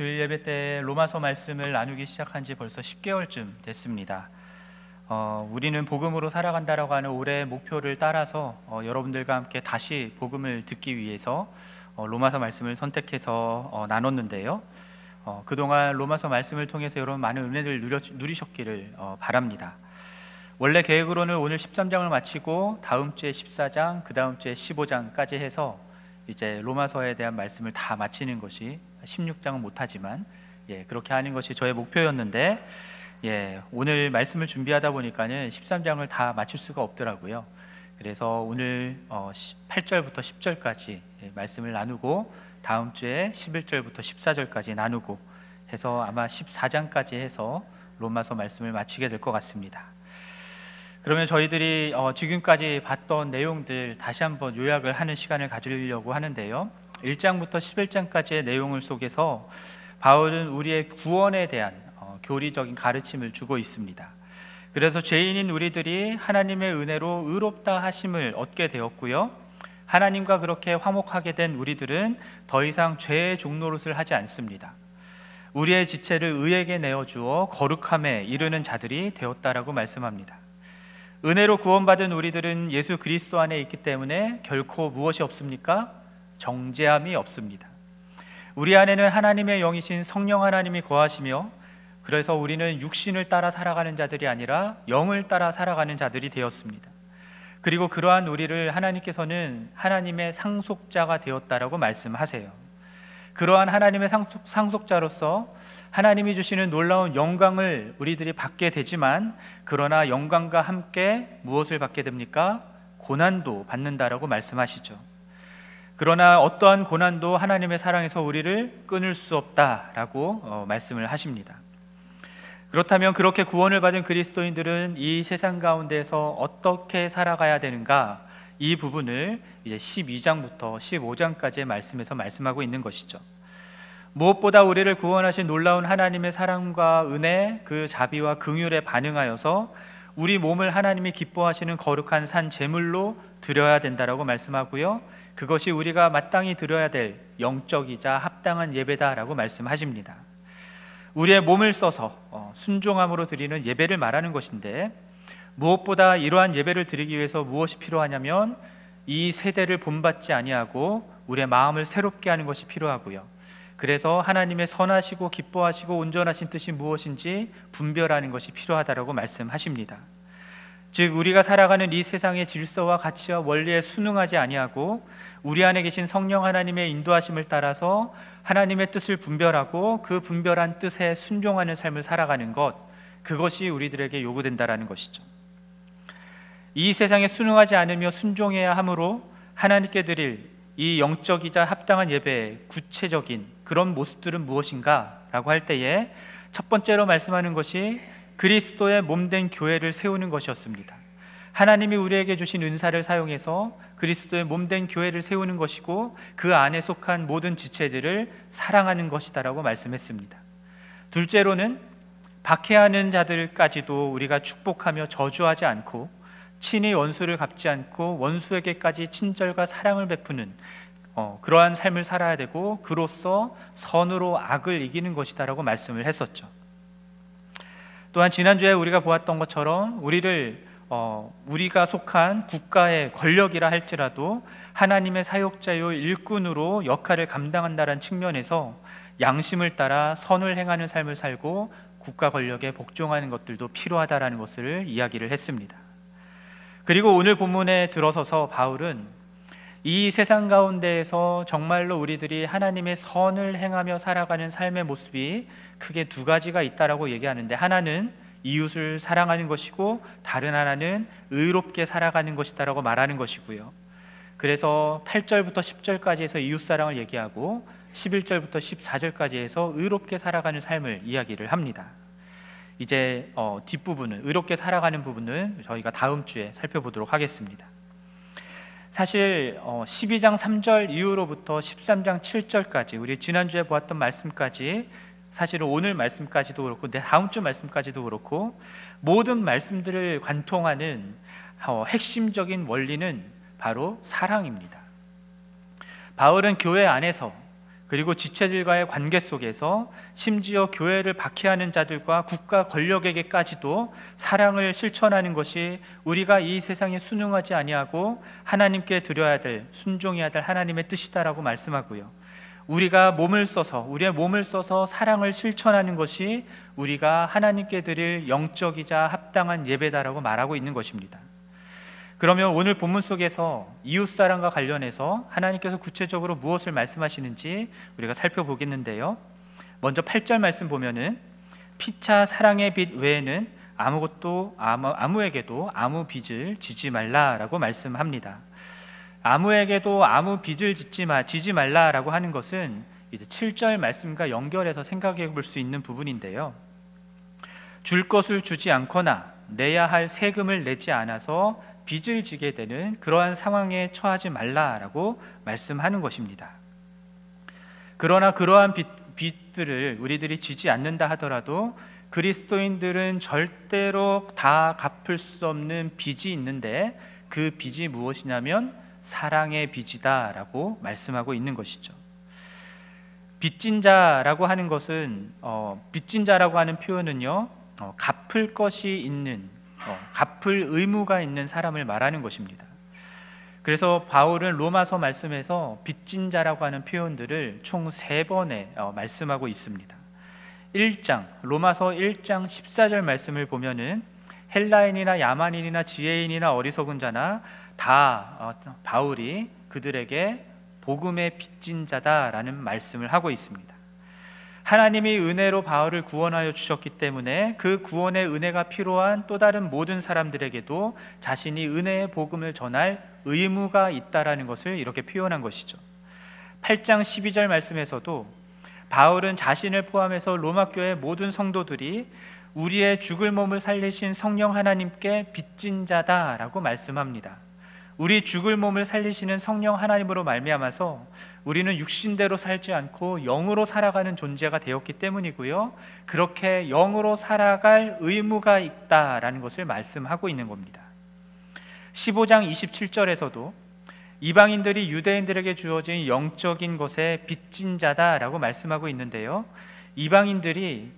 주일 예배 때 로마서 말씀을 나누기 시작한 지 벌써 10개월쯤 됐습니다. 어, 우리는 복음으로 살아간다라고 하는 올해 목표를 따라서 어, 여러분들과 함께 다시 복음을 듣기 위해서 어, 로마서 말씀을 선택해서 어, 나눴는데요. 어, 그동안 로마서 말씀을 통해서 여러분 많은 은혜를 누려, 누리셨기를 어, 바랍니다. 원래 계획으로는 오늘 13장을 마치고 다음 주에 14장, 그 다음 주에 15장까지 해서 이제 로마서에 대한 말씀을 다 마치는 것이 16장은 못하지만 예, 그렇게 하는 것이 저의 목표였는데 예, 오늘 말씀을 준비하다 보니까는 13장을 다 맞출 수가 없더라고요. 그래서 오늘 8절부터 어, 10절까지 예, 말씀을 나누고 다음 주에 11절부터 14절까지 나누고 해서 아마 14장까지 해서 로마서 말씀을 마치게 될 것 같습니다. 그러면 저희들이 어, 지금까지 봤던 내용들 다시 한번 요약을 하는 시간을 가지려고 하는데요. 1장부터 11장까지의 내용을 속에서 바울은 우리의 구원에 대한 어, 교리적인 가르침을 주고 있습니다. 그래서 죄인인 우리들이 하나님의 은혜로 의롭다 하심을 얻게 되었고요. 하나님과 그렇게 화목하게 된 우리들은 더 이상 죄의 종노릇을 하지 않습니다. 우리의 지체를 의에게 내어주어 거룩함에 이르는 자들이 되었다라고 말씀합니다. 은혜로 구원받은 우리들은 예수 그리스도 안에 있기 때문에 결코 무엇이 없습니까? 정죄함이 없습니다. 우리 안에는 하나님의 영이신 성령 하나님이 거하시며 그래서 우리는 육신을 따라 살아가는 자들이 아니라 영을 따라 살아가는 자들이 되었습니다. 그리고 그러한 우리를 하나님께서는 하나님의 상속자가 되었다라고 말씀하세요. 그러한 하나님의 상속, 자로서 하나님이 주시는 놀라운 영광을 우리들이 받게 되지만 그러나 영광과 함께 무엇을 받게 됩니까? 고난도 받는다라고 말씀하시죠. 그러나 어떠한 고난도 하나님의 사랑에서 우리를 끊을 수 없다라고 어, 말씀을 하십니다. 그렇다면 그렇게 구원을 받은 그리스도인들은 이 세상 가운데서 어떻게 살아가야 되는가? 이 부분을 이제 12장부터 15장까지의 말씀에서 말씀하고 있는 것이죠. 무엇보다 우리를 구원하신 놀라운 하나님의 사랑과 은혜, 그 자비와 긍휼에 반응하여서 우리 몸을 하나님이 기뻐하시는 거룩한 산 제물로 드려야 된다라고 말씀하고요. 그것이 우리가 마땅히 드려야 될 영적이자 합당한 예배다라고 말씀하십니다. 우리의 몸을 써서 어, 순종함으로 드리는 예배를 말하는 것인데 무엇보다 이러한 예배를 드리기 위해서 무엇이 필요하냐면 이 세대를 본받지 아니하고 우리의 마음을 새롭게 하는 것이 필요하고요. 그래서 하나님의 선하시고 기뻐하시고 온전하신 뜻이 무엇인지 분별하는 것이 필요하다라고 말씀하십니다. 즉 우리가 살아가는 이 세상의 질서와 가치와 원리에 순응하지 아니하고 우리 안에 계신 성령 하나님의 인도하심을 따라서 하나님의 뜻을 분별하고 그 분별한 뜻에 순종하는 삶을 살아가는 것 그것이 우리들에게 요구된다라는 것이죠. 이 세상에 순응하지 않으며 순종해야 하므로 하나님께 드릴 이 영적이자 합당한 예배의 구체적인 그런 모습들은 무엇인가? 라고 할 때에 첫 번째로 말씀하는 것이 그리스도의 몸된 교회를 세우는 것이었습니다. 하나님이 우리에게 주신 은사를 사용해서 그리스도의 몸된 교회를 세우는 것이고 그 안에 속한 모든 지체들을 사랑하는 것이다라고 말씀했습니다. 둘째로는 박해하는 자들까지도 우리가 축복하며 저주하지 않고 친히 원수를 갚지 않고 원수에게까지 친절과 사랑을 베푸는 어, 그러한 삶을 살아야 되고 그로써 선으로 악을 이기는 것이다라고 말씀을 했었죠. 또한 지난주에 우리가 보았던 것처럼 우리를 어, 우리가 속한 국가의 권력이라 할지라도 하나님의 사역자요 일꾼으로 역할을 감당한다는 측면에서 양심을 따라 선을 행하는 삶을 살고 국가 권력에 복종하는 것들도 필요하다라는 것을 이야기를 했습니다. 그리고 오늘 본문에 들어서서 바울은 이 세상 가운데에서 정말로 우리들이 하나님의 선을 행하며 살아가는 삶의 모습이 크게 두 가지가 있다라고 얘기하는데 하나는 이웃을 사랑하는 것이고 다른 하나는 의롭게 살아가는 것이다라고 말하는 것이고요. 그래서 8절부터 10절까지 해서 이웃 사랑을 얘기하고 11절부터 14절까지 해서 의롭게 살아가는 삶을 이야기를 합니다. 이제 어, 뒷부분은 의롭게 살아가는 부분은 저희가 다음 주에 살펴보도록 하겠습니다. 사실 어, 12장 3절 이후로부터 13장 7절까지 우리 지난주에 보았던 말씀까지 사실은 오늘 말씀까지도 그렇고 내 다음 주 말씀까지도 그렇고 모든 말씀들을 관통하는 어, 핵심적인 원리는 바로 사랑입니다. 바울은 교회 안에서 그리고 지체들과의 관계 속에서 심지어 교회를 박해하는 자들과 국가 권력에게까지도 사랑을 실천하는 것이 우리가 이 세상에 순응하지 아니하고 하나님께 드려야 될 순종해야 될 하나님의 뜻이다라고 말씀하고요. 우리가 몸을 써서 우리의 몸을 써서 사랑을 실천하는 것이 우리가 하나님께 드릴 영적이자 합당한 예배다라고 말하고 있는 것입니다. 그러면 오늘 본문 속에서 이웃 사랑과 관련해서 하나님께서 구체적으로 무엇을 말씀하시는지 우리가 살펴보겠는데요. 먼저 8절 말씀 보면은 피차 사랑의 빛 외에는 아무것도 아무, 아무에게도 아무 빚을 지지 말라라고 말씀합니다. 아무에게도 아무 빚을 짓지 마, 지지 말라라고 하는 것은 이제 7절 말씀과 연결해서 생각해 볼 수 있는 부분인데요. 줄 것을 주지 않거나 내야 할 세금을 내지 않아서 빚을 지게 되는 그러한 상황에 처하지 말라라고 말씀하는 것입니다. 그러나 그러한 빚, 빚들을 우리들이 지지 않는다 하더라도 그리스도인들은 절대로 다 갚을 수 없는 빚이 있는데 그 빚이 무엇이냐면 사랑의 빚이다라고 말씀하고 있는 것이죠. 빚진 자라고 하는 것은 어, 빚진 자라고 하는 표현은요 어, 갚을 것이 있는 어, 갚을 의무가 있는 사람을 말하는 것입니다. 그래서 바울은 로마서 말씀에서 빚진 자라고 하는 표현들을 총 세 번에 어, 말씀하고 있습니다. 1장 로마서 1장 14절 말씀을 보면은 헬라인이나 야만인이나 지혜인이나 어리석은 자나 다 어, 바울이 그들에게 복음의 빚진 자다라는 말씀을 하고 있습니다. 하나님이 은혜로 바울을 구원하여 주셨기 때문에 그 구원의 은혜가 필요한 또 다른 모든 사람들에게도 자신이 은혜의 복음을 전할 의무가 있다라는 것을 이렇게 표현한 것이죠. 8장 12절 말씀에서도 바울은 자신을 포함해서 로마 교회 모든 성도들이 우리의 죽을 몸을 살리신 성령 하나님께 빚진 자다라고 말씀합니다. 우리 죽을 몸을 살리시는 성령 하나님으로 말미암아서 우리는 육신대로 살지 않고 영으로 살아가는 존재가 되었기 때문이고요. 그렇게 영으로 살아갈 의무가 있다라는 것을 말씀하고 있는 겁니다. 15장 27절에서도 이방인들이 유대인들에게 주어진 영적인 것에 빚진 자다라고 말씀하고 있는데요. 이방인들이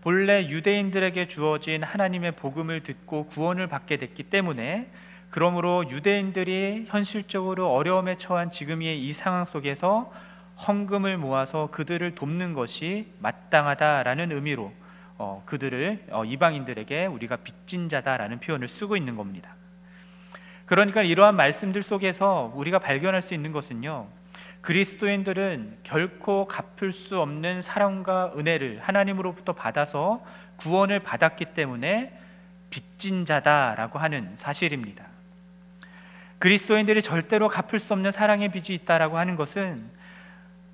본래 유대인들에게 주어진 하나님의 복음을 듣고 구원을 받게 됐기 때문에 그러므로 유대인들이 현실적으로 어려움에 처한 지금의 이 상황 속에서 헌금을 모아서 그들을 돕는 것이 마땅하다라는 의미로 어, 그들을 어, 이방인들에게 우리가 빚진 자다라는 표현을 쓰고 있는 겁니다. 그러니까 이러한 말씀들 속에서 우리가 발견할 수 있는 것은요. 그리스도인들은 결코 갚을 수 없는 사랑과 은혜를 하나님으로부터 받아서 구원을 받았기 때문에 빚진 자다라고 하는 사실입니다. 그리스도인들이 절대로 갚을 수 없는 사랑의 빚이 있다라고 하는 것은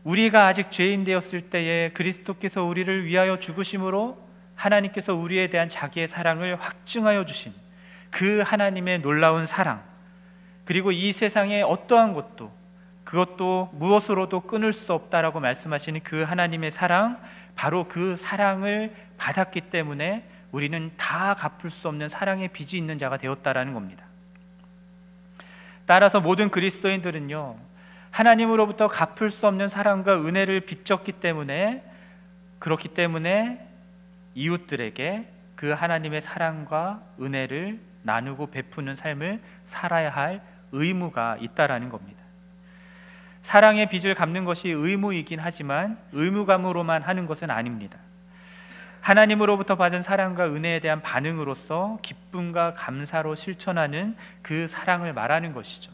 우리가 아직 죄인 되었을 때에 그리스도께서 우리를 위하여 죽으심으로 하나님께서 우리에 대한 자기의 사랑을 확증하여 주신 그 하나님의 놀라운 사랑 그리고 이 세상의 어떠한 것도 그것도 무엇으로도 끊을 수 없다라고 말씀하시는 그 하나님의 사랑 바로 그 사랑을 받았기 때문에 우리는 다 갚을 수 없는 사랑의 빚이 있는 자가 되었다라는 겁니다. 따라서 모든 그리스도인들은요, 하나님으로부터 갚을 수 없는 사랑과 은혜를 빚졌기 때문에, 그렇기 때문에 이웃들에게 그 하나님의 사랑과 은혜를 나누고 베푸는 삶을 살아야 할 의무가 있다라는 겁니다. 사랑의 빚을 갚는 것이 의무이긴 하지만 의무감으로만 하는 것은 아닙니다. 하나님으로부터 받은 사랑과 은혜에 대한 반응으로서 기쁨과 감사로 실천하는 그 사랑을 말하는 것이죠.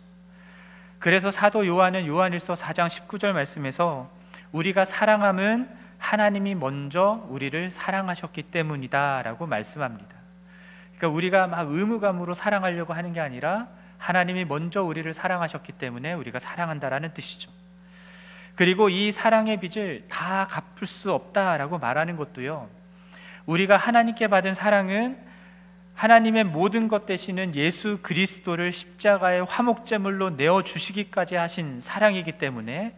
그래서 사도 요한은 요한일서 4장 19절 말씀에서 우리가 사랑함은 하나님이 먼저 우리를 사랑하셨기 때문이다라고 말씀합니다. 그러니까 우리가 막 의무감으로 사랑하려고 하는 게 아니라 하나님이 먼저 우리를 사랑하셨기 때문에 우리가 사랑한다라는 뜻이죠. 그리고 이 사랑의 빚을 다 갚을 수 없다라고 말하는 것도요. 우리가 하나님께 받은 사랑은 하나님의 모든 것 되시는 예수 그리스도를 십자가의 화목제물로 내어 주시기까지 하신 사랑이기 때문에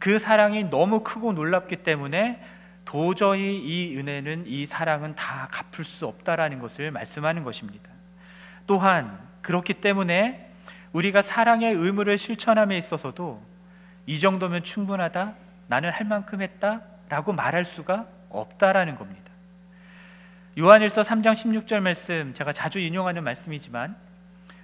그 사랑이 너무 크고 놀랍기 때문에 도저히 이 은혜는 이 사랑은 다 갚을 수 없다라는 것을 말씀하는 것입니다. 또한 그렇기 때문에 우리가 사랑의 의무를 실천함에 있어서도 이 정도면 충분하다? 나는 할 만큼 했다 라고 말할 수가 없다라는 겁니다. 요한일서 3장 16절 말씀 제가 자주 인용하는 말씀이지만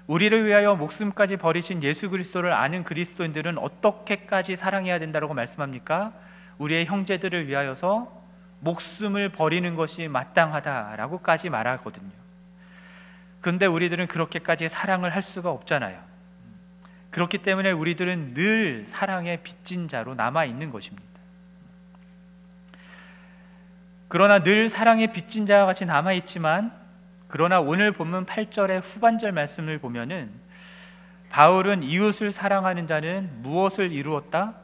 우리를 위하여 목숨까지 버리신 예수 그리스도를 아는 그리스도인들은 어떻게까지 사랑해야 된다고 말씀합니까? 우리의 형제들을 위하여서 목숨을 버리는 것이 마땅하다라고까지 말하거든요. 근데 우리들은 그렇게까지 사랑을 할 수가 없잖아요. 그렇기 때문에 우리들은 늘 사랑의 빚진 자로 남아 있는 것입니다. 그러나 늘 사랑의 빚진 자와 같이 남아 있지만 그러나 오늘 본문 8절의 후반절 말씀을 보면은 바울은 이웃을 사랑하는 자는 무엇을 이루었다?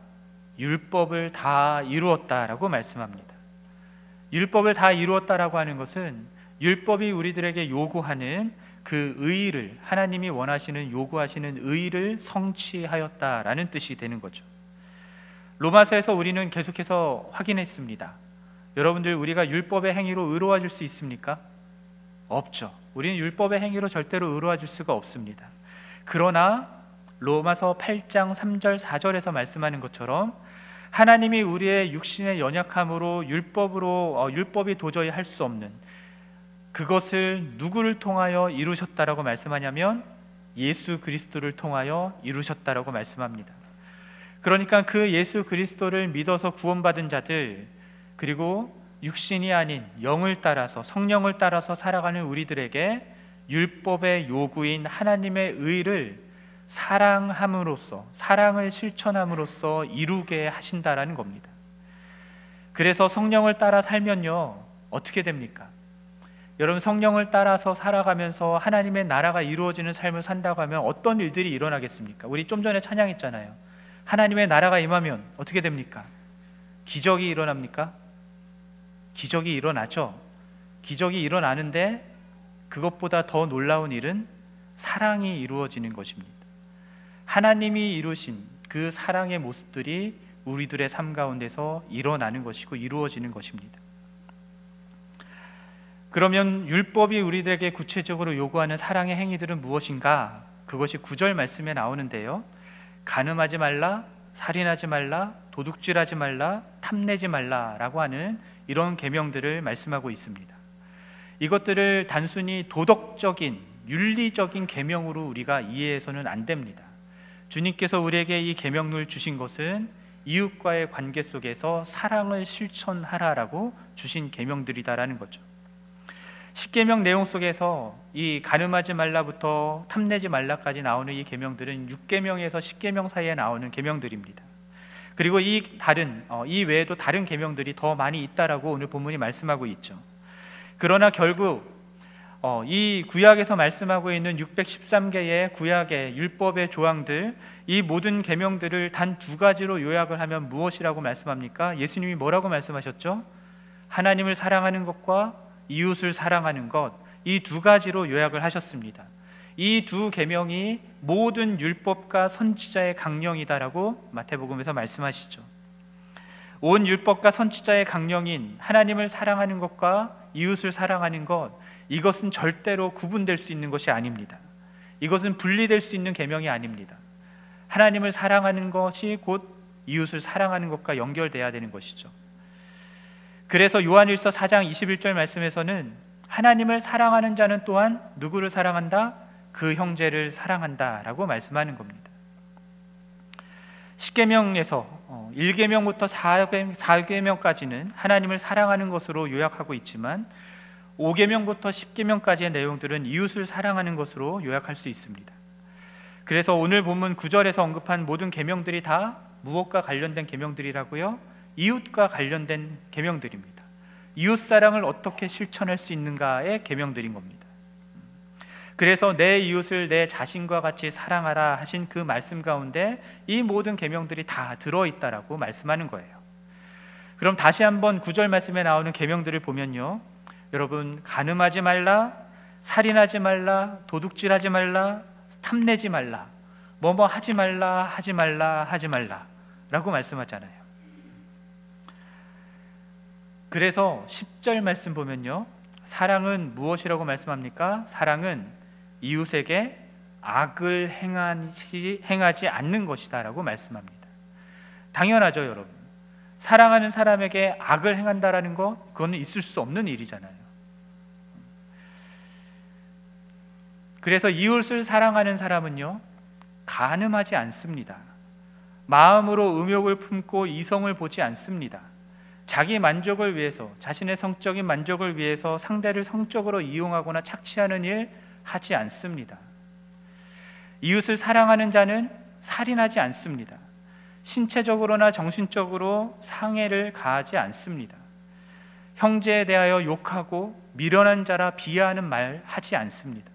율법을 다 이루었다라고 말씀합니다. 율법을 다 이루었다라고 하는 것은 율법이 우리들에게 요구하는 그 의를 하나님이 원하시는 요구하시는 의를 성취하였다라는 뜻이 되는 거죠. 로마서에서 우리는 계속해서 확인했습니다. 여러분들 우리가 율법의 행위로 의로워질 수 있습니까? 없죠. 우리는 율법의 행위로 절대로 의로워질 수가 없습니다. 그러나 로마서 8장 3절 4절에서 말씀하는 것처럼 하나님이 우리의 육신의 연약함으로 율법으로 어, 율법이 도저히 할 수 없는 그것을 누구를 통하여 이루셨다라고 말씀하냐면 예수 그리스도를 통하여 이루셨다라고 말씀합니다. 그러니까 그 예수 그리스도를 믿어서 구원받은 자들 그리고 육신이 아닌 영을 따라서 성령을 따라서 살아가는 우리들에게 율법의 요구인 하나님의 의를 사랑함으로써 사랑을 실천함으로써 이루게 하신다라는 겁니다. 그래서 성령을 따라 살면요 어떻게 됩니까? 여러분 성령을 따라서 살아가면서 하나님의 나라가 이루어지는 삶을 산다고 하면 어떤 일들이 일어나겠습니까? 우리 좀 전에 찬양했잖아요. 하나님의 나라가 임하면 어떻게 됩니까? 기적이 일어납니까? 기적이 일어나죠. 기적이 일어나는데 그것보다 더 놀라운 일은 사랑이 이루어지는 것입니다. 하나님이 이루신 그 사랑의 모습들이 우리들의 삶 가운데서 일어나는 것이고 이루어지는 것입니다. 그러면 율법이 우리들에게 구체적으로 요구하는 사랑의 행위들은 무엇인가? 그것이 구절 말씀에 나오는데요. 간음하지 말라, 살인하지 말라, 도둑질하지 말라, 탐내지 말라라고 하는 이런 계명들을 말씀하고 있습니다. 이것들을 단순히 도덕적인 윤리적인 계명으로 우리가 이해해서는 안 됩니다. 주님께서 우리에게 이 계명을 주신 것은 이웃과의 관계 속에서 사랑을 실천하라라고 주신 계명들이다라는 거죠. 십계명 내용 속에서 이 가늠하지 말라부터 탐내지 말라까지 나오는 이 계명들은 육계명에서 십계명 사이에 나오는 계명들입니다. 그리고 이 다른 어, 이 외에도 다른 계명들이 더 많이 있다라고 오늘 본문이 말씀하고 있죠. 그러나 결국 어, 이 구약에서 말씀하고 있는 613개의 구약의 율법의 조항들 이 모든 계명들을 단 두 가지로 요약을 하면 무엇이라고 말씀합니까? 예수님이 뭐라고 말씀하셨죠? 하나님을 사랑하는 것과 이웃을 사랑하는 것 이 두 가지로 요약을 하셨습니다. 이 두 계명이 모든 율법과 선지자의 강령이다라고 마태복음에서 말씀하시죠. 온 율법과 선지자의 강령인 하나님을 사랑하는 것과 이웃을 사랑하는 것 이것은 절대로 구분될 수 있는 것이 아닙니다. 이것은 분리될 수 있는 계명이 아닙니다. 하나님을 사랑하는 것이 곧 이웃을 사랑하는 것과 연결돼야 되는 것이죠. 그래서 요한일서 4장 21절 말씀에서는 하나님을 사랑하는 자는 또한 누구를 사랑한다? 그 형제를 사랑한다라고 말씀하는 겁니다. 10계명에서 1계명부터 어, 4계명까지는 하나님을 사랑하는 것으로 요약하고 있지만 5계명부터 10계명까지의 내용들은 이웃을 사랑하는 것으로 요약할 수 있습니다. 그래서 오늘 본문 9절에서 언급한 모든 계명들이 다 무엇과 관련된 계명들이라고요? 이웃과 관련된 계명들입니다. 이웃 사랑을 어떻게 실천할 수 있는가의 계명들인 겁니다. 그래서 내 이웃을 내 자신과 같이 사랑하라 하신 그 말씀 가운데 이 모든 계명들이 다 들어 있다라고 말씀하는 거예요. 그럼 다시 한번 구절 말씀에 나오는 계명들을 보면요. 여러분 간음하지 말라, 살인하지 말라, 도둑질하지 말라, 탐내지 말라. 뭐뭐 하지 말라, 하지 말라, 하지 말라 라고 말씀하잖아요. 그래서 10절 말씀 보면요. 사랑은 무엇이라고 말씀합니까? 사랑은 이웃에게 악을 행하지, 행하지 않는 것이다라고 말씀합니다. 당연하죠, 여러분. 사랑하는 사람에게 악을 행한다라는 거 그거는 있을 수 없는 일이잖아요. 그래서 이웃을 사랑하는 사람은요 가늠하지 않습니다. 마음으로 음욕을 품고 이성을 보지 않습니다. 자기 만족을 위해서 자신의 성적인 만족을 위해서 상대를 성적으로 이용하거나 착취하는 일 하지 않습니다. 이웃을 사랑하는 자는 살인하지 않습니다. 신체적으로나 정신적으로 상해를 가하지 않습니다. 형제에 대하여 욕하고 미련한 자라 비하하는 말 하지 않습니다.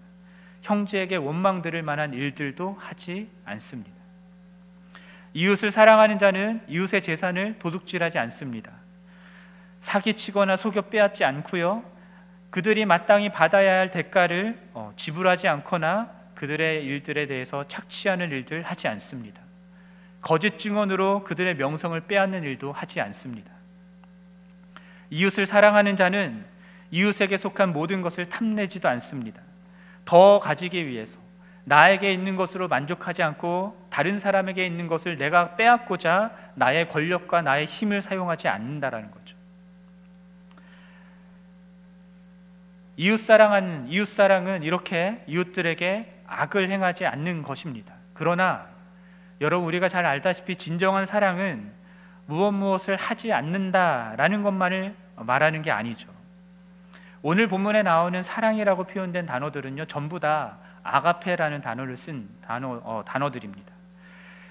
형제에게 원망 들을 만한 일들도 하지 않습니다. 이웃을 사랑하는 자는 이웃의 재산을 도둑질하지 않습니다. 사기치거나 속여 빼앗지 않고요. 그들이 마땅히 받아야 할 대가를 어, 지불하지 않거나 그들의 일들에 대해서 착취하는 일들 하지 않습니다. 거짓 증언으로 그들의 명성을 빼앗는 일도 하지 않습니다. 이웃을 사랑하는 자는 이웃에게 속한 모든 것을 탐내지도 않습니다. 더 가지기 위해서 나에게 있는 것으로 만족하지 않고 다른 사람에게 있는 것을 내가 빼앗고자 나의 권력과 나의 힘을 사용하지 않는다라는 거죠. 이웃 사랑하는 이웃 사랑은 이렇게 이웃들에게 악을 행하지 않는 것입니다. 그러나 여러분 우리가 잘 알다시피 진정한 사랑은 무엇 무엇을 하지 않는다라는 것만을 말하는 게 아니죠. 오늘 본문에 나오는 사랑이라고 표현된 단어들은요 전부 다 아가페라는 단어를 쓴 단어 어, 단어들입니다.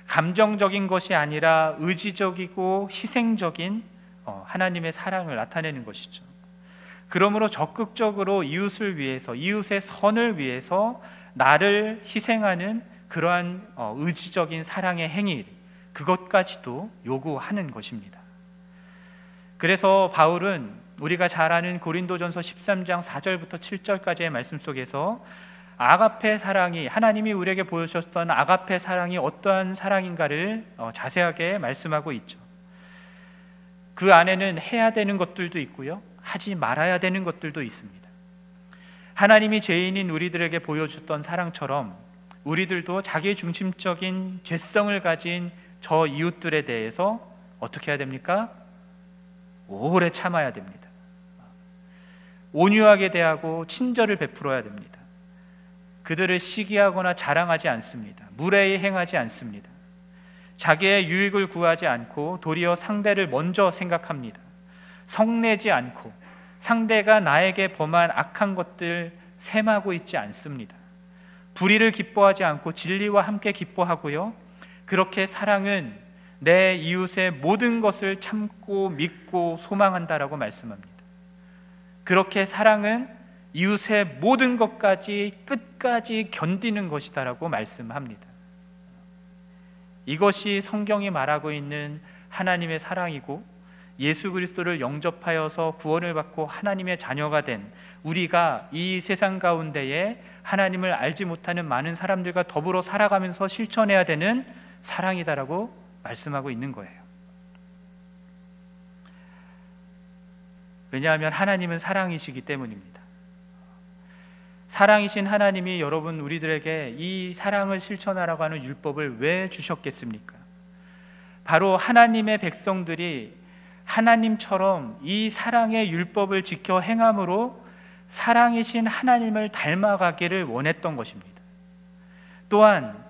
감정적인 것이 아니라 의지적이고 희생적인 어, 하나님의 사랑을 나타내는 것이죠. 그러므로 적극적으로 이웃을 위해서 이웃의 선을 위해서 나를 희생하는 그러한 어, 의지적인 사랑의 행위 그것까지도 요구하는 것입니다. 그래서 바울은 우리가 잘 아는 고린도전서 13장 4절부터 7절까지의 말씀 속에서 아가페 사랑이 하나님이 우리에게 보여주셨던 아가페 사랑이 어떠한 사랑인가를 어, 자세하게 말씀하고 있죠. 그 안에는 해야 되는 것들도 있고요. 하지 말아야 되는 것들도 있습니다. 하나님이 죄인인 우리들에게 보여줬던 사랑처럼 우리들도 자기 중심적인 죄성을 가진 저 이웃들에 대해서 어떻게 해야 됩니까? 오래 참아야 됩니다. 온유하게 대하고 친절을 베풀어야 됩니다. 그들을 시기하거나 자랑하지 않습니다. 무례히 행하지 않습니다. 자기의 유익을 구하지 않고 도리어 상대를 먼저 생각합니다. 성내지 않고 상대가 나에게 범한 악한 것들 셈하고 있지 않습니다. 불의를 기뻐하지 않고 진리와 함께 기뻐하고요. 그렇게 사랑은 내 이웃의 모든 것을 참고 믿고 소망한다라고 말씀합니다. 그렇게 사랑은 이웃의 모든 것까지 끝까지 견디는 것이다라고 말씀합니다. 이것이 성경이 말하고 있는 하나님의 사랑이고 예수 그리스도를 영접하여서 구원을 받고 하나님의 자녀가 된 우리가 이 세상 가운데에 하나님을 알지 못하는 많은 사람들과 더불어 살아가면서 실천해야 되는 사랑이다라고 말씀하고 있는 거예요. 왜냐하면 하나님은 사랑이시기 때문입니다. 사랑이신 하나님이 여러분 우리들에게 이 사랑을 실천하라고 하는 율법을 왜 주셨겠습니까? 바로 하나님의 백성들이 하나님처럼 이 사랑의 율법을 지켜 행함으로 사랑이신 하나님을 닮아가기를 원했던 것입니다. 또한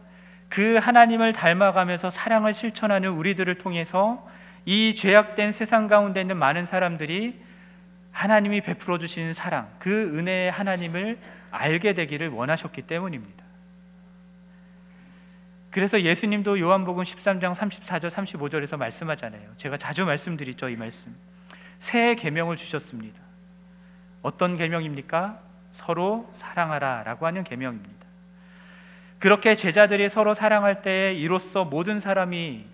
그 하나님을 닮아가면서 사랑을 실천하는 우리들을 통해서 이 죄악된 세상 가운데 있는 많은 사람들이 하나님이 베풀어 주시는 사랑, 그 은혜의 하나님을 알게 되기를 원하셨기 때문입니다. 그래서 예수님도 요한복음 13장 34절 35절에서 말씀하잖아요. 제가 자주 말씀드리죠, 이 말씀. 새 계명을 주셨습니다. 어떤 계명입니까? 서로 사랑하라라고 하는 계명입니다. 그렇게 제자들이 서로 사랑할 때에 이로써 모든 사람이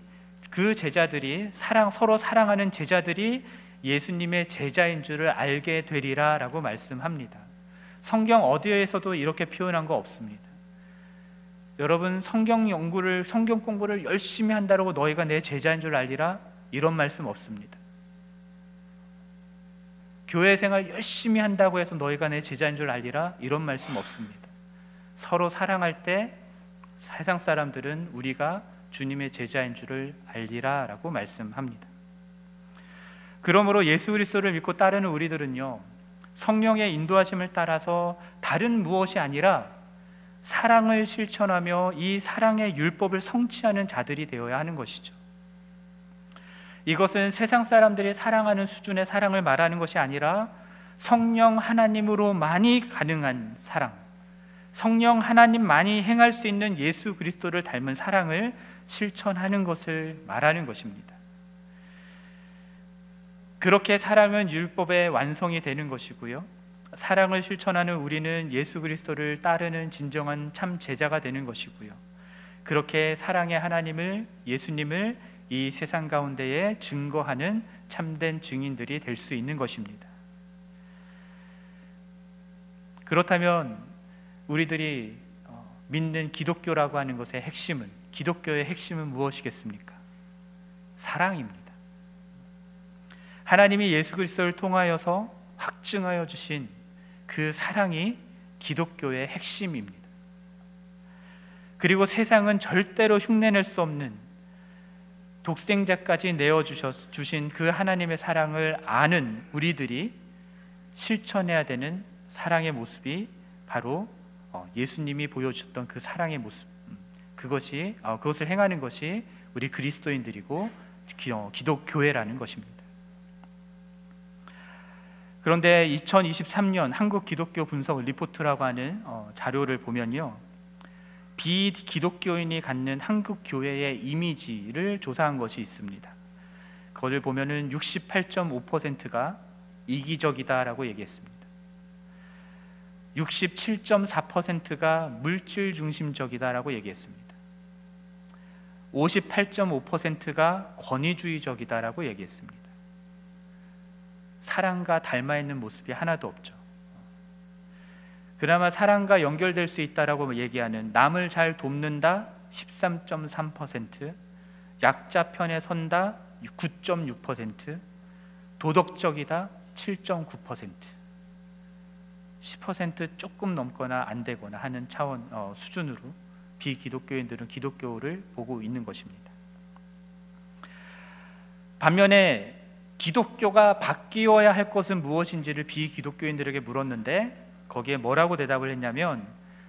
그 제자들이 사랑 서로 사랑하는 제자들이 예수님의 제자인 줄을 알게 되리라라고 말씀합니다. 성경 어디에서도 이렇게 표현한 거 없습니다. 여러분 성경 연구를 성경 공부를 열심히 한다고 너희가 내 제자인 줄 알리라 이런 말씀 없습니다. 교회 생활 열심히 한다고 해서 너희가 내 제자인 줄 알리라 이런 말씀 없습니다. 서로 사랑할 때 세상 사람들은 우리가 주님의 제자인 줄을 알리라라고 말씀합니다. 그러므로 예수 그리스도를 믿고 따르는 우리들은요. 성령의 인도하심을 따라서 다른 무엇이 아니라 사랑을 실천하며 이 사랑의 율법을 성취하는 자들이 되어야 하는 것이죠. 이것은 세상 사람들이 사랑하는 수준의 사랑을 말하는 것이 아니라 성령 하나님으로만이 가능한 사랑, 성령 하나님만이 행할 수 있는 예수 그리스도를 닮은 사랑을 실천하는 것을 말하는 것입니다. 그렇게 사랑은 율법의 완성이 되는 것이고요. 사랑을 실천하는 우리는 예수 그리스도를 따르는 진정한 참 제자가 되는 것이고요. 그렇게 사랑의 하나님을 예수님을 이 세상 가운데에 증거하는 참된 증인들이 될 수 있는 것입니다. 그렇다면 우리들이 어, 믿는 기독교라고 하는 것의 핵심은 기독교의 핵심은 무엇이겠습니까? 사랑입니다. 하나님이 예수 그리스도를 통하여서 확증하여 주신 그 사랑이 기독교의 핵심입니다. 그리고 세상은 절대로 흉내낼 수 없는 독생자까지 내어 주신 그 하나님의 사랑을 아는 우리들이 실천해야 되는 사랑의 모습이 바로 어, 예수님이 보여주셨던 그 사랑의 모습. 음, 그것이 어, 그것을 행하는 것이 우리 그리스도인들이고 어, 기독교회라는 것입니다. 그런데 2023년 한국 기독교 분석 리포트라고 하는 어, 자료를 보면요. 비기독교인이 갖는 한국 교회의 이미지를 조사한 것이 있습니다. 그걸 보면은 68.5%가 이기적이다라고 얘기했습니다. 67.4%가 물질 중심적이다라고 얘기했습니다. 58.5%가 권위주의적이다라고 얘기했습니다. 사랑과 닮아 있는 모습이 하나도 없죠. 그나마 사랑과 연결될 수 있다라고 얘기하는 남을 잘 돕는다 13.3%, 약자 편에 선다 9.6%, 도덕적이다 7.9%, 10% 조금 넘거나 안 되거나 하는 차원 어, 수준으로 비기독교인들은 기독교를 보고 있는 것입니다. 반면에 기독교가 바뀌어야 할 것은 무엇인지를 비기독교인들에게 물었는데 거기에 뭐라고 대답을 했냐면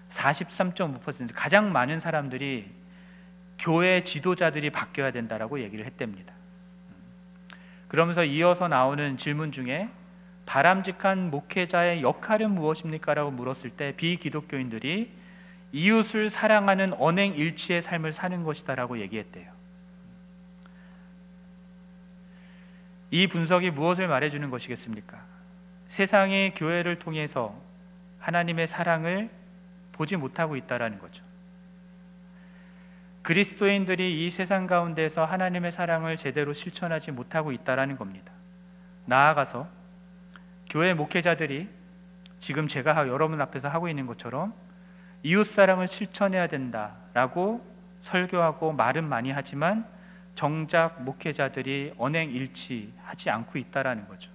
43.5% 가장 많은 사람들이 교회 지도자들이 바뀌어야 된다라고 얘기를 했답니다. 그러면서 이어서 나오는 질문 중에 바람직한 목회자의 역할은 무엇입니까? 라고 물었을 때 비기독교인들이 이웃을 사랑하는 언행 일치의 삶을 사는 것이다라고 얘기했대요. 이 분석이 무엇을 말해주는 것이겠습니까? 세상의 교회를 통해서 하나님의 사랑을 보지 못하고 있다라는 거죠. 그리스도인들이 이 세상 가운데서 하나님의 사랑을 제대로 실천하지 못하고 있다라는 겁니다. 나아가서 교회 목회자들이 지금 제가 여러분 앞에서 하고 있는 것처럼 이웃 사랑을 실천해야 된다라고 설교하고 말은 많이 하지만 정작 목회자들이 언행 일치하지 않고 있다라는 거죠.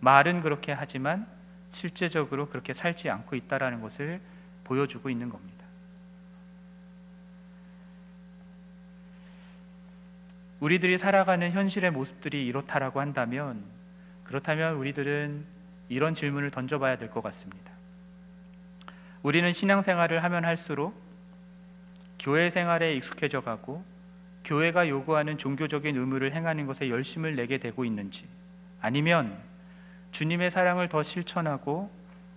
말은 그렇게 하지만 실제적으로 그렇게 살지 않고 있다라는 것을 보여주고 있는 겁니다. 우리들이 살아가는 현실의 모습들이 이렇다라고 한다면 그렇다면 우리들은 이런 질문을 던져봐야 될 것 같습니다. 우리는 신앙생활을 하면 할수록 교회 생활에 익숙해져 가고 교회가 요구하는 종교적인 의무를 행하는 것에 열심을 내게 되고 있는지 아니면 주님의 사랑을 더 실천하고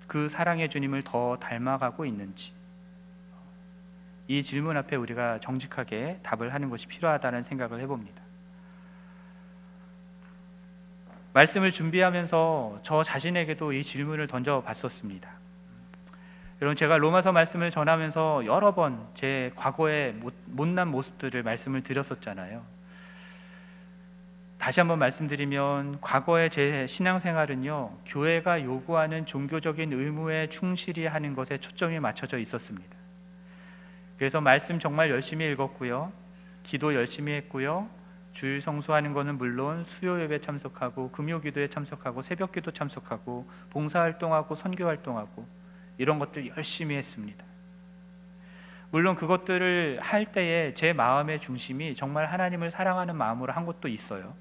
그 사랑의 주님을 더 닮아가고 있는지 이 질문 앞에 우리가 정직하게 답을 하는 것이 필요하다는 생각을 해봅니다. 말씀을 준비하면서 저 자신에게도 이 질문을 던져 봤었습니다. 여러분 제가 로마서 말씀을 전하면서 여러 번 제 과거의 못난 모습들을 말씀을 드렸었잖아요. 다시 한번 말씀드리면 과거의 제 신앙생활은요 교회가 요구하는 종교적인 의무에 충실히 하는 것에 초점이 맞춰져 있었습니다. 그래서 말씀 정말 열심히 읽었고요, 기도 열심히 했고요, 주일 성수하는 것은 물론 수요 예배 참석하고 금요 기도에 참석하고 새벽 기도 참석하고 봉사 활동하고 선교 활동하고 이런 것들 열심히 했습니다. 물론 그것들을 할 때에 제 마음의 중심이 정말 하나님을 사랑하는 마음으로 한 것도 있어요.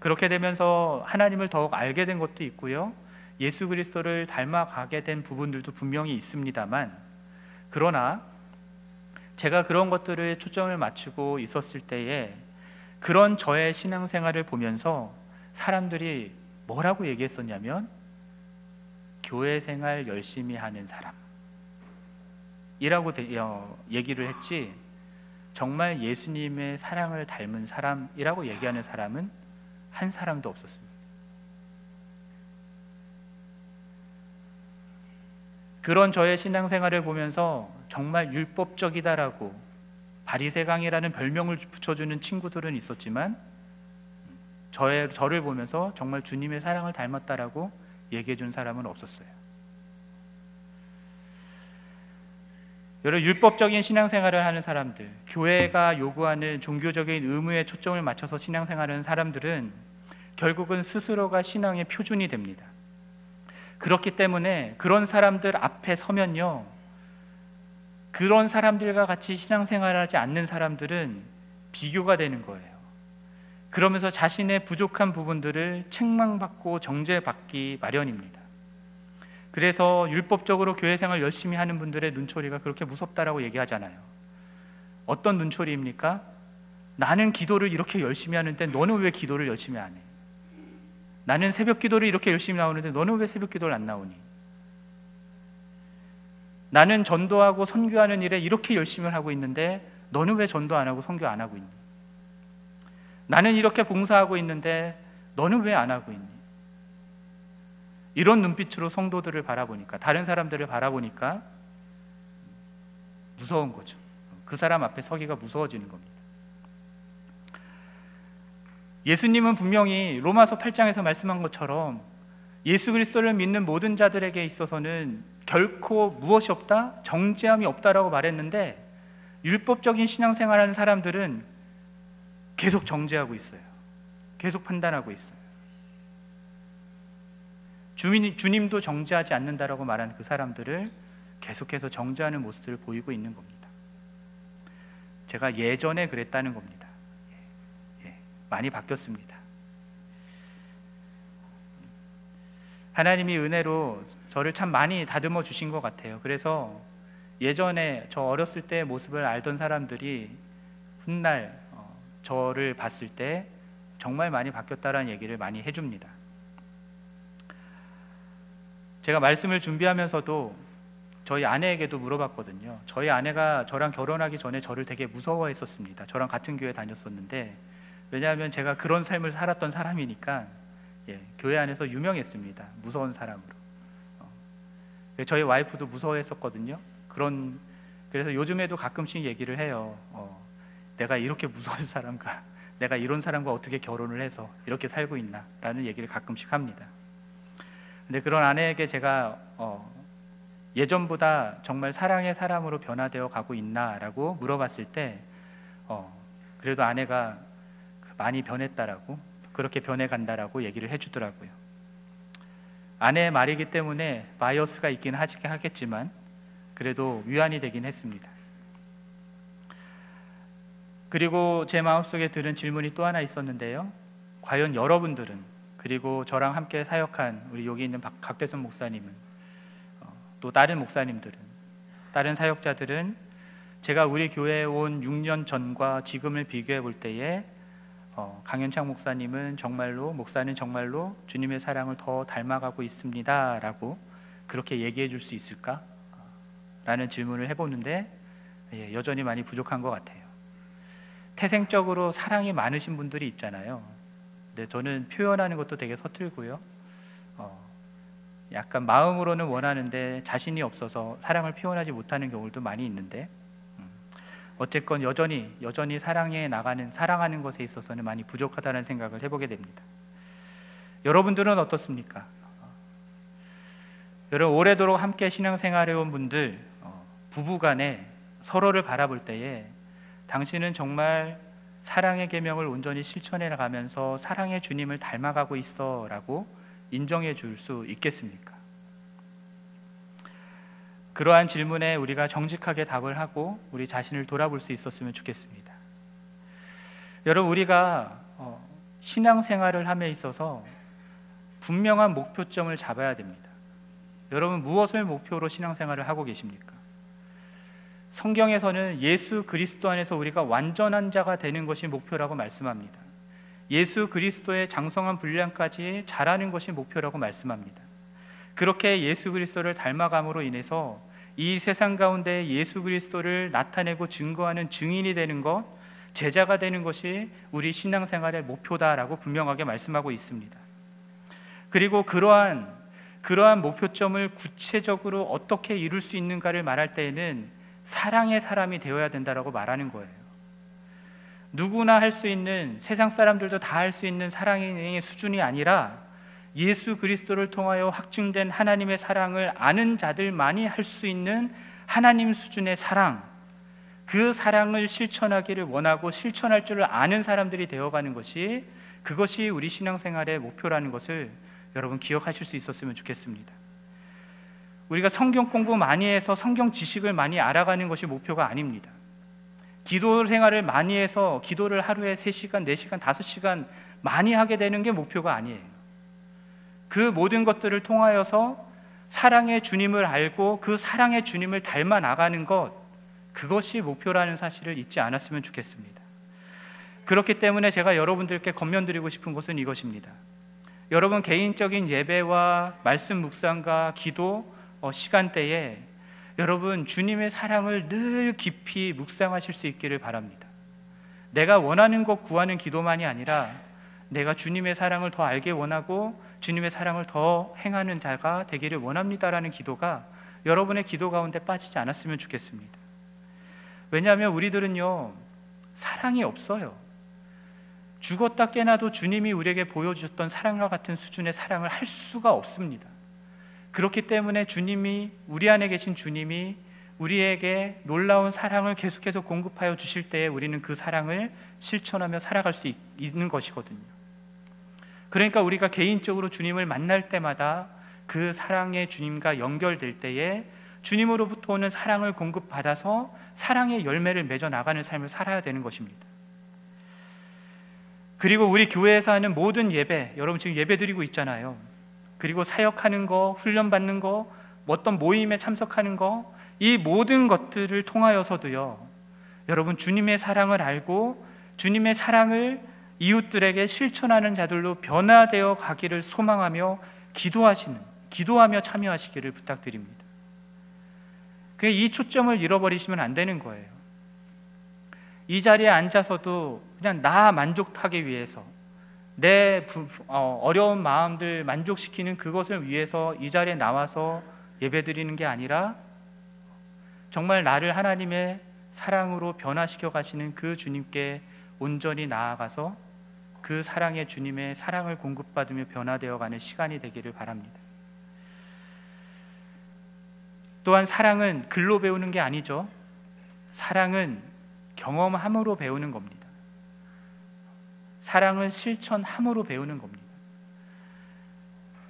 그렇게 되면서 하나님을 더욱 알게 된 것도 있고요. 예수 그리스도를 닮아가게 된 부분들도 분명히 있습니다만 그러나 제가 그런 것들을 초점을 맞추고 있었을 때에 그런 저의 신앙생활을 보면서 사람들이 뭐라고 얘기했었냐면 교회 생활 열심히 하는 사람이라고 어, 얘기를 했지 정말 예수님의 사랑을 닮은 사람이라고 얘기하는 사람은 한 사람도 없었습니다. 그런 저의 신앙생활을 보면서 정말 율법적이다라고 바리새강이라는 별명을 붙여주는 친구들은 있었지만 저의 저를 보면서 정말 주님의 사랑을 닮았다라고 얘기해 준 사람은 없었어요. 여러 율법적인 신앙생활을 하는 사람들, 교회가 요구하는 종교적인 의무에 초점을 맞춰서 신앙생활하는 사람들은 결국은 스스로가 신앙의 표준이 됩니다. 그렇기 때문에 그런 사람들 앞에 서면요. 그런 사람들과 같이 신앙생활하지 않는 사람들은 비교가 되는 거예요. 그러면서 자신의 부족한 부분들을 책망받고 정죄받기 마련입니다. 그래서 율법적으로 교회 생활 열심히 하는 분들의 눈초리가 그렇게 무섭다라고 얘기하잖아요. 어떤 눈초리입니까? 나는 기도를 이렇게 열심히 하는데 너는 왜 기도를 열심히 안 해? 나는 새벽 기도를 이렇게 열심히 나오는데 너는 왜 새벽 기도를 안 나오니? 나는 전도하고 선교하는 일에 이렇게 열심히 하고 있는데 너는 왜 전도 안 하고 선교 안 하고 있니? 나는 이렇게 봉사하고 있는데 너는 왜 안 하고 있니? 이런 눈빛으로 성도들을 바라보니까 다른 사람들을 바라보니까 무서운 거죠. 그 사람 앞에 서기가 무서워지는 겁니다. 예수님은 분명히 로마서 8장에서 말씀한 것처럼 예수 그리스도를 믿는 모든 자들에게 있어서는 결코 무엇이 없다, 정죄함이 없다라고 말했는데 율법적인 신앙생활하는 사람들은 계속 정죄하고 있어요. 계속 판단하고 있어요. 주민, 주님도 정죄하지 않는다라고 말한 그 사람들을 계속해서 정죄하는 모습들을 보이고 있는 겁니다. 제가 예전에 그랬다는 겁니다. 예, 예, 많이 바뀌었습니다. 하나님이 은혜로 저를 참 많이 다듬어 주신 것 같아요. 그래서 예전에 저 어렸을 때의 모습을 알던 사람들이 훗날 저를 봤을 때 정말 많이 바뀌었다라는 얘기를 많이 해줍니다. 제가 말씀을 준비하면서도 저희 아내에게도 물어봤거든요. 저희 아내가 저랑 결혼하기 전에 저를 되게 무서워했었습니다. 저랑 같은 교회 다녔었는데 왜냐하면 제가 그런 삶을 살았던 사람이니까 예, 교회 안에서 유명했습니다. 무서운 사람으로. 어, 저희 와이프도 무서워했었거든요. 그런 그래서 요즘에도 가끔씩 얘기를 해요. 어, 내가 이렇게 무서운 사람과 내가 이런 사람과 어떻게 결혼을 해서 이렇게 살고 있나 라는 얘기를 가끔씩 합니다. 근데 그런 아내에게 제가 어, 예전보다 정말 사랑의 사람으로 변화되어 가고 있나라고 물어봤을 때 어, 그래도 아내가 많이 변했다라고 그렇게 변해간다라고 얘기를 해주더라고요. 아내의 말이기 때문에 바이어스가 있긴 하겠지만 그래도 위안이 되긴 했습니다. 그리고 제 마음속에 들은 질문이 또 하나 있었는데요. 과연 여러분들은 그리고 저랑 함께 사역한 우리 여기 있는 각대선 목사님은 어, 또 다른 목사님들은 다른 사역자들은 제가 우리 교회에 온 6년 전과 지금을 비교해 볼 때에 어, 강현창 목사님은 정말로 목사는 정말로 주님의 사랑을 더 닮아가고 있습니다라고 그렇게 얘기해 줄 수 있을까? 라는 질문을 해보는데 예, 여전히 많이 부족한 것 같아요. 태생적으로 사랑이 많으신 분들이 있잖아요. 근데 저는 표현하는 것도 되게 서툴고요. 어, 약간 마음으로는 원하는데 자신이 없어서 사랑을 표현하지 못하는 경우도 많이 있는데 음, 어쨌건 여전히 여전히 사랑해 나가는 사랑하는 것에 있어서는 많이 부족하다는 생각을 해보게 됩니다. 여러분들은 어떻습니까? 여러분 오래도록 함께 신앙생활해 온 분들 어, 부부간에 서로를 바라볼 때에 당신은 정말 사랑의 계명을 온전히 실천해 나가면서 사랑의 주님을 닮아가고 있어라고 인정해 줄 수 있겠습니까? 그러한 질문에 우리가 정직하게 답을 하고 우리 자신을 돌아볼 수 있었으면 좋겠습니다. 여러분 우리가 어, 신앙생활을 함에 있어서 분명한 목표점을 잡아야 됩니다. 여러분 무엇을 목표로 신앙생활을 하고 계십니까? 성경에서는 예수 그리스도 안에서 우리가 완전한 자가 되는 것이 목표라고 말씀합니다. 예수 그리스도의 장성한 분량까지 자라는 것이 목표라고 말씀합니다. 그렇게 예수 그리스도를 닮아감으로 인해서 이 세상 가운데 예수 그리스도를 나타내고 증거하는 증인이 되는 것, 제자가 되는 것이 우리 신앙생활의 목표다라고 분명하게 말씀하고 있습니다. 그리고 그러한 그러한 목표점을 구체적으로 어떻게 이룰 수 있는가를 말할 때에는 사랑의 사람이 되어야 된다라고 말하는 거예요. 누구나 할 수 있는 세상 사람들도 다 할 수 있는 사랑의 수준이 아니라 예수 그리스도를 통하여 확증된 하나님의 사랑을 아는 자들만이 할 수 있는 하나님 수준의 사랑, 그 사랑을 실천하기를 원하고 실천할 줄을 아는 사람들이 되어가는 것이 그것이 우리 신앙생활의 목표라는 것을 여러분 기억하실 수 있었으면 좋겠습니다. 우리가 성경 공부 많이 해서 성경 지식을 많이 알아가는 것이 목표가 아닙니다. 기도 생활을 많이 해서 기도를 하루에 3시간, 4시간, 5시간 많이 하게 되는 게 목표가 아니에요. 그 모든 것들을 통하여서 사랑의 주님을 알고 그 사랑의 주님을 닮아 나가는 것, 그것이 목표라는 사실을 잊지 않았으면 좋겠습니다. 그렇기 때문에 제가 여러분들께 건면드리고 싶은 것은 이것입니다. 여러분 개인적인 예배와 말씀 묵상과 기도 어, 시간대에 여러분 주님의 사랑을 늘 깊이 묵상하실 수 있기를 바랍니다. 내가 원하는 것 구하는 기도만이 아니라 내가 주님의 사랑을 더 알게 원하고 주님의 사랑을 더 행하는 자가 되기를 원합니다라는 기도가 여러분의 기도 가운데 빠지지 않았으면 좋겠습니다. 왜냐하면 우리들은요, 사랑이 없어요. 죽었다 깨나도 주님이 우리에게 보여주셨던 사랑과 같은 수준의 사랑을 할 수가 없습니다. 그렇기 때문에 주님이, 우리 안에 계신 주님이 우리에게 놀라운 사랑을 계속해서 공급하여 주실 때에 우리는 그 사랑을 실천하며 살아갈 수 있는 것이거든요. 그러니까 우리가 개인적으로 주님을 만날 때마다 그 사랑의 주님과 연결될 때에 주님으로부터 오는 사랑을 공급받아서 사랑의 열매를 맺어 나가는 삶을 살아야 되는 것입니다. 그리고 우리 교회에서 하는 모든 예배, 여러분 지금 예배 드리고 있잖아요. 그리고 사역하는 거, 훈련받는 거, 어떤 모임에 참석하는 거, 이 모든 것들을 통하여서도요, 여러분 주님의 사랑을 알고 주님의 사랑을 이웃들에게 실천하는 자들로 변화되어 가기를 소망하며 기도하시는, 기도하며 참여하시기를 부탁드립니다. 이 초점을 잃어버리시면 안 되는 거예요. 이 자리에 앉아서도 그냥 나 만족하기 위해서 내 어, 어려운 마음들 만족시키는 그것을 위해서 이 자리에 나와서 예배드리는 게 아니라 정말 나를 하나님의 사랑으로 변화시켜 가시는 그 주님께 온전히 나아가서 그 사랑의 주님의 사랑을 공급받으며 변화되어 가는 시간이 되기를 바랍니다. 또한 사랑은 글로 배우는 게 아니죠. 사랑은 경험함으로 배우는 겁니다. 사랑은 실천함으로 배우는 겁니다.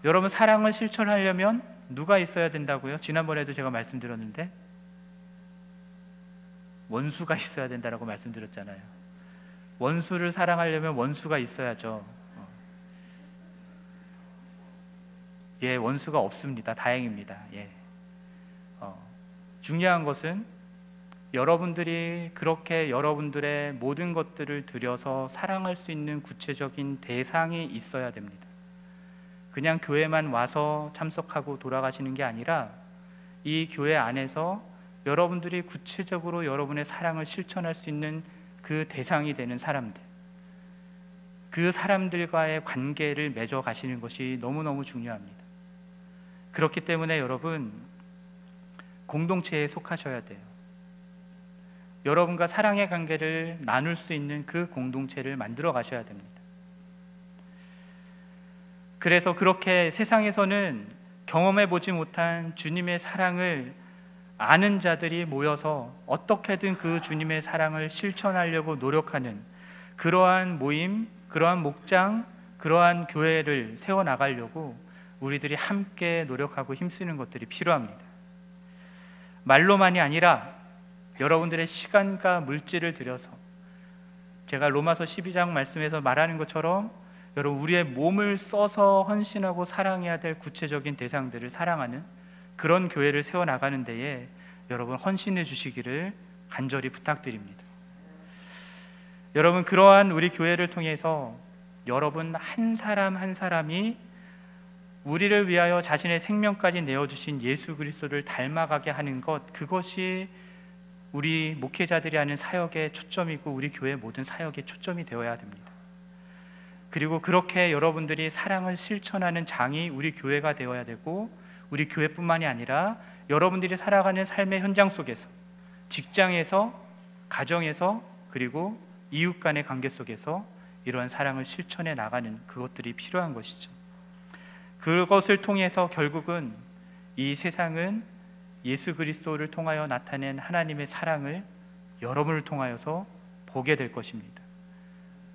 여러분 사랑을 실천하려면 누가 있어야 된다고요? 지난번에도 제가 말씀드렸는데 원수가 있어야 된다라고 말씀드렸잖아요. 원수를 사랑하려면 원수가 있어야죠. 어. 예, 원수가 없습니다. 다행입니다. 예. 어, 중요한 것은 여러분들이 그렇게 여러분들의 모든 것들을 들여서 사랑할 수 있는 구체적인 대상이 있어야 됩니다. 그냥 교회만 와서 참석하고 돌아가시는 게 아니라 이 교회 안에서 여러분들이 구체적으로 여러분의 사랑을 실천할 수 있는 그 대상이 되는 사람들, 그 사람들과의 관계를 맺어 가시는 것이 너무너무 중요합니다. 그렇기 때문에 여러분, 공동체에 속하셔야 돼요. 여러분과 사랑의 관계를 나눌 수 있는 그 공동체를 만들어 가셔야 됩니다. 그래서 그렇게 세상에서는 경험해 보지 못한 주님의 사랑을 아는 자들이 모여서 어떻게든 그 주님의 사랑을 실천하려고 노력하는 그러한 모임, 그러한 목장, 그러한 교회를 세워 나가려고 우리들이 함께 노력하고 힘쓰는 것들이 필요합니다. 말로만이 아니라 여러분들의 시간과 물질을 들여서 제가 로마서 12장 말씀에서 말하는 것처럼 여러분 우리의 몸을 써서 헌신하고 사랑해야 될 구체적인 대상들을 사랑하는 그런 교회를 세워 나가는 데에 여러분 헌신해 주시기를 간절히 부탁드립니다. 여러분 그러한 우리 교회를 통해서 여러분 한 사람 한 사람이 우리를 위하여 자신의 생명까지 내어 주신 예수 그리스도를 닮아가게 하는 것 그것이 우리 목회자들이 하는 사역의 초점이고 우리 교회 모든 사역의 초점이 되어야 됩니다. 그리고 그렇게 여러분들이 사랑을 실천하는 장이 우리 교회가 되어야 되고 우리 교회뿐만이 아니라 여러분들이 살아가는 삶의 현장 속에서 직장에서 가정에서 그리고 이웃 간의 관계 속에서 이러한 사랑을 실천해 나가는 그것들이 필요한 것이죠. 그것을 통해서 결국은 이 세상은 예수 그리스도를 통하여 나타낸 하나님의 사랑을 여러분을 통하여서 보게 될 것입니다.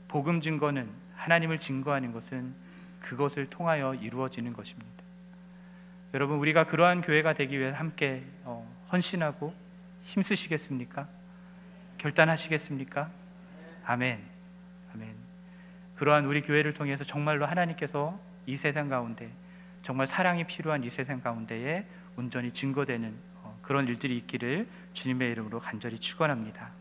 복음 증거는 하나님을 증거하는 것은 그것을 통하여 이루어지는 것입니다. 여러분 우리가 그러한 교회가 되기 위해 함께 어, 헌신하고 힘쓰시겠습니까? 결단하시겠습니까? 아멘. 아멘. 그러한 우리 교회를 통해서 정말로 하나님께서 이 세상 가운데 정말 사랑이 필요한 이 세상 가운데에 온전히 증거되는 어, 그런 일들이 있기를 주님의 이름으로 간절히 축원합니다.